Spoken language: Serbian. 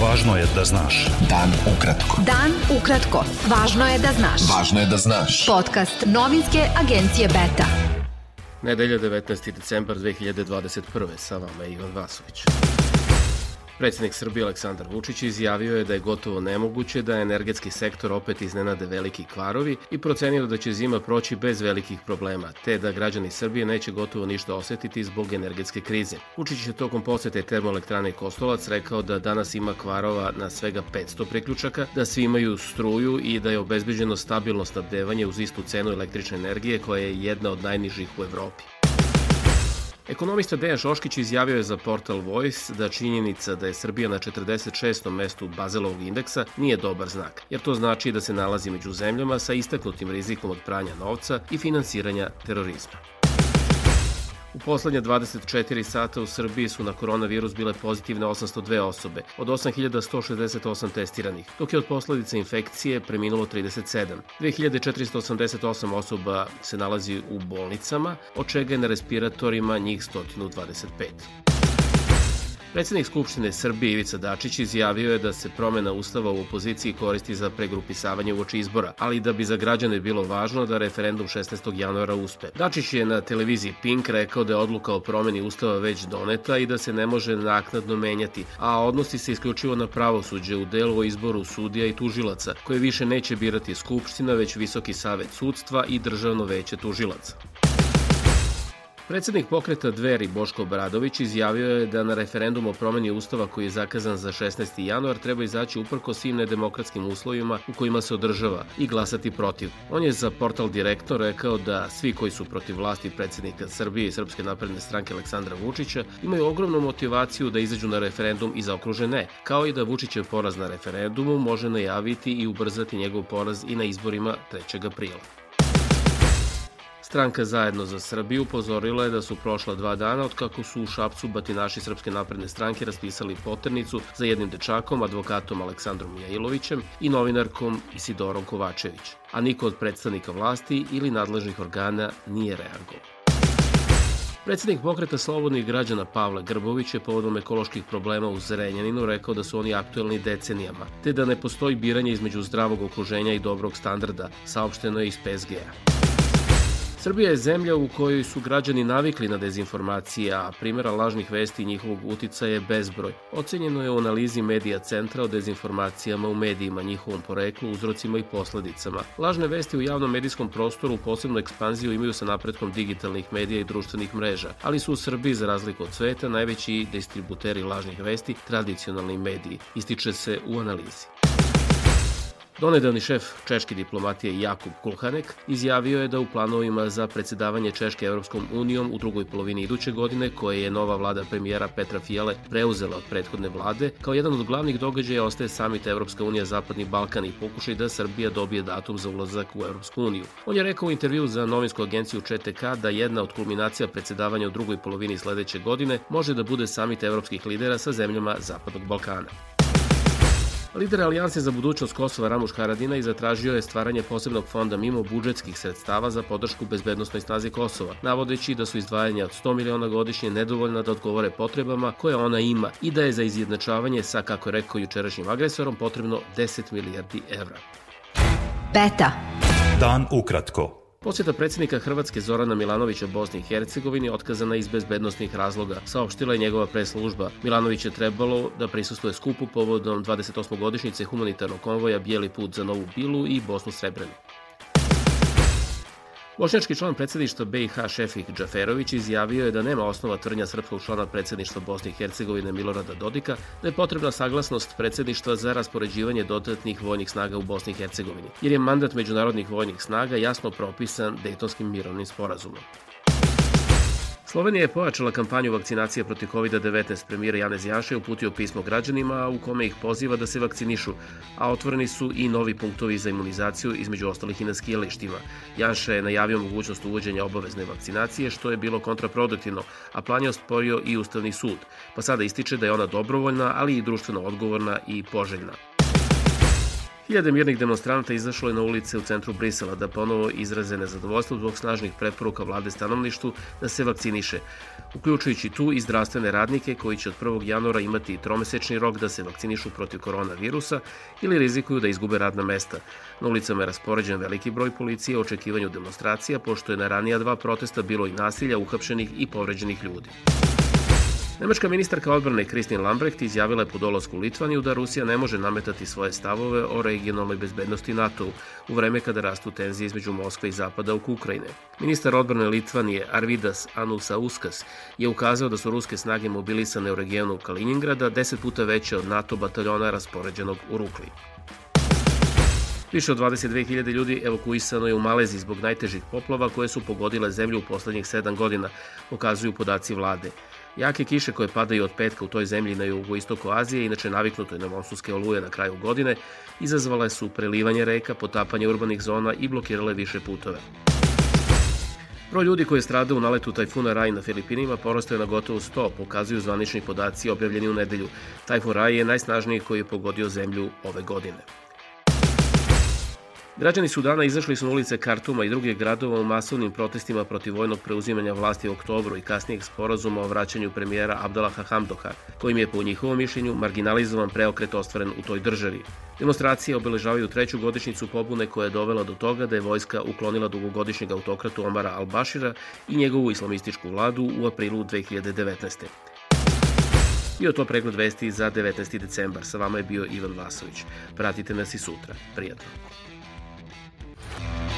Važno je da znaš. Dan ukratko. Dan ukratko. Važno je da znaš. Važno je da znaš. Podcast novinske agencije Beta. Nedelja 19. decembar 2021. Sa vama je Ivan Vasović. Predsednik Srbije Aleksandar Vučić izjavio je da je gotovo nemoguće da energetski sektor opet iznenade veliki kvarovi i procenio da će zima proći bez velikih problema, te da građani Srbije neće gotovo ništa osetiti zbog energetske krize. Vučić je tokom posete termoelektrane Kostolac rekao da danas ima kvarova na svega 500 priključaka, da svi imaju struju i da je obezbeđeno stabilno snabdevanje uz istu cenu električne energije koja je jedna od najnižih u Evropi. Ekonomista Dejan Šoškić izjavio je za portal Voice da činjenica da je Srbija na 46. mestu Bazelovog indeksa nije dobar znak, jer to znači da se nalazi među zemljama sa istaknutim rizikom od pranja novca i finansiranja terorizma. U poslednje 24 sata u Srbiji su na koronavirus bile pozitivne 802 osobe, od 8168 testiranih, dok je od posledica infekcije preminulo 37. 2488 osoba se nalazi u bolnicama, od čega je na respiratorima njih 125. Predsednik Skupštine Srbije Ivica Dačić izjavio je da se promena Ustava u opoziciji koristi za pregrupisavanje uoči izbora, ali da bi za građane bilo važno da referendum 16. januara uspe. Dačić je na televiziji Pink rekao da je odluka o promeni Ustava već doneta i da se ne može naknadno menjati, a odnosi se isključivo na pravosuđe u delu o izboru sudija i tužilaca, koje više neće birati Skupština, već Visoki savet sudstva i Državno veće tužilaca. Predsednik pokreta Dveri Boško Bradović izjavio je da na referendum o promeni ustava koji je zakazan za 16. januar treba izaći uprko svim nedemokratskim uslovima u kojima se održava i glasati protiv. On je za portal Direktno rekao da svi koji su protiv vlasti predsednika Srbije i Srpske napredne stranke Aleksandra Vučića imaju ogromnu motivaciju da izađu na referendum i zaokruže ne, kao i da Vučićev poraz na referendumu može najaviti i ubrzati njegov poraz i na izborima 3. aprila. Stranka Zajedno za Srbiju upozorila je da su prošla dva dana od kako su u Šapcu batinaši Srpske napredne stranke raspisali poternicu za jednim dečakom, advokatom Aleksandrom Jailovićem i novinarkom Isidorom Kovačević, a niko od predstavnika vlasti ili nadležnih organa nije reagovao. Predsednik pokreta slobodnih građana Pavle Grbović je povodom ekoloških problema u Zrenjaninu rekao da su oni aktuelni decenijama, te da ne postoji biranje između zdravog okruženja i dobrog standarda, saopšteno je iz PSG-a. Srbija je zemlja u kojoj su građani navikli na dezinformacije, a primjera lažnih vesti i njihovog uticaja je bezbroj. Ocenjeno je u analizi medija centra o dezinformacijama u medijima, njihovom poreklu, uzrocima i posledicama. Lažne vesti u javnom medijskom prostoru posebno ekspanziju imaju sa napretkom digitalnih medija i društvenih mreža, ali su u Srbiji, za razliku od sveta, najveći distributeri lažnih vesti tradicionalni mediji, ističe se u analizi. Donedavni šef češke diplomatije Jakub Kulhanek izjavio je da u planovima za predsedavanje Češke Evropskom unijom u drugoj polovini iduće godine, koje je nova vlada premijera Petra Fijele preuzela od prethodne vlade, kao jedan od glavnih događaja ostaje samit Evropska unija Zapadni Balkan i pokušaj da Srbija dobije datum za ulazak u Evropsku uniju. On je rekao u intervju za novinsku agenciju ČTK da jedna od kulminacija predsedavanja u drugoj polovini sledeće godine može da bude samit evropskih lidera sa zemljama Zapadnog Balkana. Lider Alijanse za budućnost Kosova Ramuš Haradina zatražio je stvaranje posebnog fonda mimo budžetskih sredstava za podršku bezbednostnoj snazi Kosova, navodeći da su izdvajanja od 100 miliona godišnje nedovoljna da odgovore potrebama koje ona ima i da je za izjednačavanje sa, kako je rekao jučerašnjim agresorom, potrebno 10 milijardi evra. Beta. Dan ukratko. Posjeta predsjednika Hrvatske Zorana Milanovića Bosni i Hercegovini otkazana iz bezbednostnih razloga, saopštila je njegova preslužba. Milanović je trebalo da prisustuje skupu povodom 28. godišnjice humanitarnog konvoja Bijeli put za Novu Bilu i Bosnu Srebrenu. Bošnjački član predsedništva BiH Šefik Džaferović izjavio je da nema osnova tvrdnja srpskog člana predsedništva Bosne i Hercegovine Milorada Dodika da je potrebna saglasnost predsedništva za raspoređivanje dodatnih vojnih snaga u Bosni i Hercegovini, jer je mandat međunarodnih vojnih snaga jasno propisan Dejtonskim mirovnim sporazumom. Slovenija je pojačala kampanju vakcinacije protiv COVID-19. Premijer Janez Janša je uputio pismo građanima u kome ih poziva da se vakcinišu, a otvoreni su i novi punktovi za imunizaciju, između ostalih i na skijalištima. Janša je najavio mogućnost uvođenja obavezne vakcinacije, što je bilo kontraproduktivno, a plan je osporio i Ustavni sud, pa sada ističe da je ona dobrovoljna, ali i društveno odgovorna i poželjna. Hiljade mirnih demonstranta izašlo je na ulice u centru Brisela da ponovo izraze nezadovoljstvo zbog snažnih preporuka vlade stanovništu da se vakciniše, uključujući tu i zdravstvene radnike koji će od 1. januara imati tromesečni rok da se vakcinišu protiv koronavirusa ili rizikuju da izgube radna mesta. Na ulicama je raspoređen veliki broj policije u očekivanju demonstracija, pošto je na ranija dva protesta bilo i nasilja, uhapšenih i povređenih ljudi. Nemačka ministarka odbrane Kristin Lambrecht izjavila je po dolasku u Litvaniju da Rusija ne može nametati svoje stavove o regionalnoj bezbednosti NATO u vreme kada rastu tenzije između Moskve i Zapada oko Ukrajine. Ministar odbrane Litvanije Arvidas Anusauskas je ukazao da su ruske snage mobilisane u regionu Kaliningrada deset puta veće od NATO bataljona raspoređenog u Rukli. Više od 22.000 ljudi evakuisano je u Maleziji zbog najtežih poplava koje su pogodile zemlju u poslednjih sedam godina, pokazuju podaci vlade. Jake kiše koje padaju od petka u toj zemlji na jugu istoku Azije, inače naviknutoj na monsunske oluje na kraju godine, izazvale su prelivanje reka, potapanje urbanih zona i blokirale više putove. Broj ljudi koji je stradao u naletu tajfuna Rai na Filipinima porastao je na gotovo 100, pokazuju zvanični podaci objavljeni u nedelju. Tajfun Rai je najsnažniji koji je pogodio zemlju ove godine. Građani Sudana izašli su na ulice Kartuma i drugih gradova u masovnim protestima protiv vojnog preuzimanja vlasti u oktobru i kasnijeg sporazuma o vraćanju premijera Abdallaha Hamdoka, kojim je po njihovom mišljenju marginalizovan preokret ostvaren u toj državi. Demonstracije obeležavaju treću godišnicu pobune koja je dovela do toga da je vojska uklonila dugogodišnjeg autokratu Omara al-Bashira i njegovu islamističku vladu u aprilu 2019. Bio to pregled vesti za 19. decembar. Sa vama je bio Ivan Vasović. Pratite nas i sutra. Prijatno.